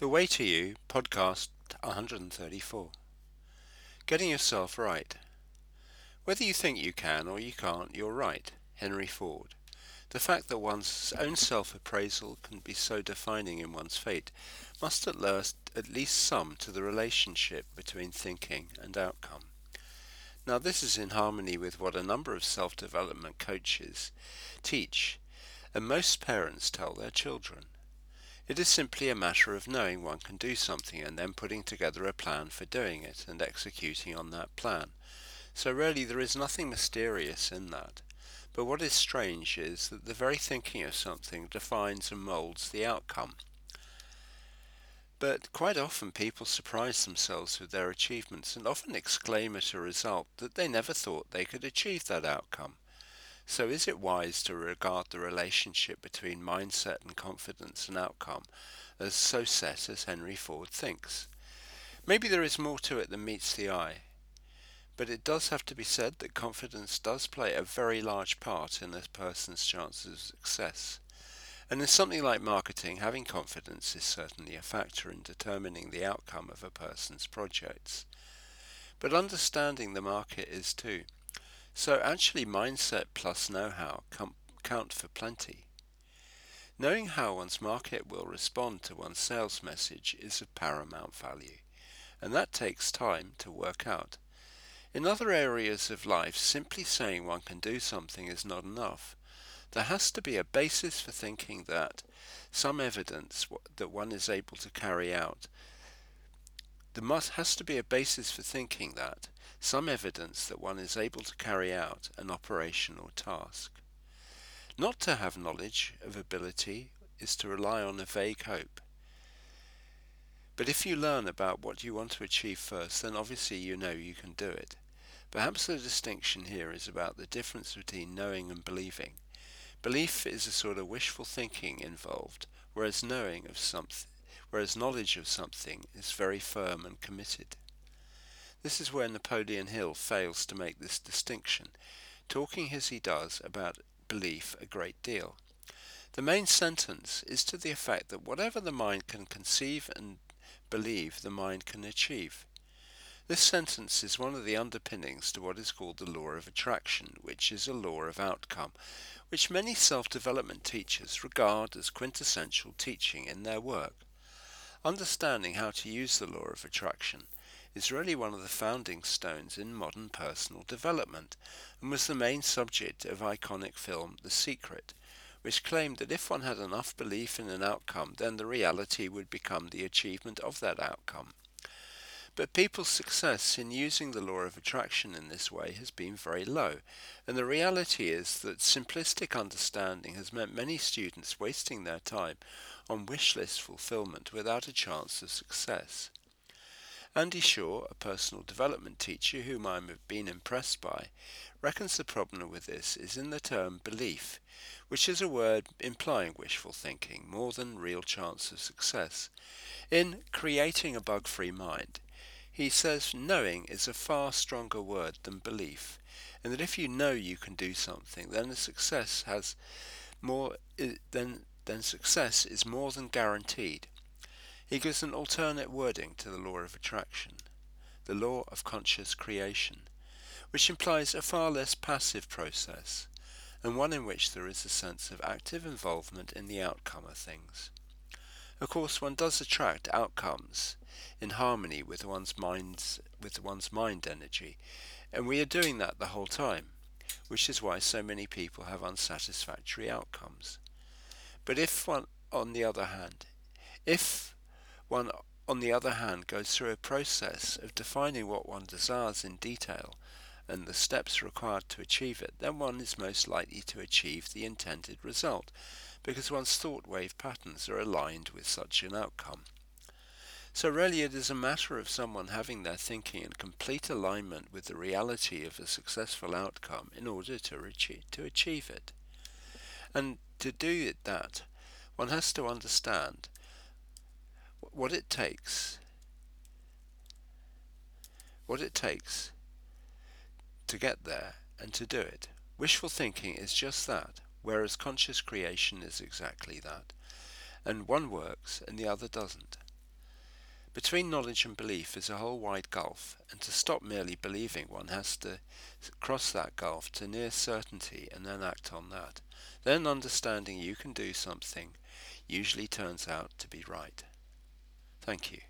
The Way to You, podcast 134. Getting yourself right. Whether you think you can or you can't, you're right. Henry Ford. The fact that one's own self appraisal can be so defining in one's fate must at least, at least sum to the relationship between thinking and outcome. Now, this is in harmony with what a number of self development coaches teach, and most parents tell their children. It is simply a matter of knowing one can do something and then putting together a plan for doing it and executing on that plan. So really there is nothing mysterious in that. But what is strange is that the very thinking of something defines and moulds the outcome. But quite often people surprise themselves with their achievements and often exclaim at a result that they never thought they could achieve that outcome. So, is it wise to regard the relationship between mindset and confidence and outcome as so set as Henry Ford thinks? Maybe there is more to it than meets the eye, but it does have to be said that confidence does play a very large part in a person's chances of success. And in something like marketing, having confidence is certainly a factor in determining the outcome of a person's projects. But understanding the market is too. So actually mindset plus know-how count for plenty. Knowing how one's market will respond to one's sales message is of paramount value, and that takes time to work out. In other areas of life, simply saying one can do something is not enough. There has to be a basis for thinking that some evidence that one is able to carry out. There must has to be a basis for thinking that some evidence that one is able to carry out an operational task. Not to have knowledge of ability is to rely on a vague hope. But if you learn about what you want to achieve first, then obviously you know you can do it. Perhaps the distinction here is about the difference between knowing and believing. Belief is a sort of wishful thinking involved, whereas knowing of something, whereas knowledge of something is very firm and committed. This is where Napoleon Hill fails to make this distinction, talking as he does about belief a great deal. The main sentence is to the effect that whatever the mind can conceive and believe, the mind can achieve. This sentence is one of the underpinnings to what is called the law of attraction, which is a law of outcome, which many self development teachers regard as quintessential teaching in their work. Understanding how to use the law of attraction is really one of the founding stones in modern personal development and was the main subject of iconic film The Secret, which claimed that if one had enough belief in an outcome, then the reality would become the achievement of that outcome. But people's success in using the law of attraction in this way has been very low, and the reality is that simplistic understanding has meant many students wasting their time on wish list fulfillment without a chance of success. Andy Shaw, a personal development teacher whom I have been impressed by, reckons the problem with this is in the term belief, which is a word implying wishful thinking more than real chance of success. In Creating a Bug Free Mind, he says knowing is a far stronger word than belief, and that if you know you can do something, then the success has more then then success is more than guaranteed. He gives an alternate wording to the law of attraction, the law of conscious creation, which implies a far less passive process, and one in which there is a sense of active involvement in the outcome of things. Of course, one does attract outcomes in harmony with one's mind's with one's mind energy, and we are doing that the whole time, which is why so many people have unsatisfactory outcomes. But if one, on the other hand, if one, on the other hand, goes through a process of defining what one desires in detail and the steps required to achieve it, then one is most likely to achieve the intended result, because one's thought wave patterns are aligned with such an outcome. So, really, it is a matter of someone having their thinking in complete alignment with the reality of a successful outcome in order to achieve, to achieve it. And to do that, one has to understand what it takes what it takes to get there and to do it. Wishful thinking is just that, whereas conscious creation is exactly that. And one works and the other doesn't. Between knowledge and belief is a whole wide gulf, and to stop merely believing one has to cross that gulf to near certainty and then act on that. Then understanding you can do something usually turns out to be right. Thank you.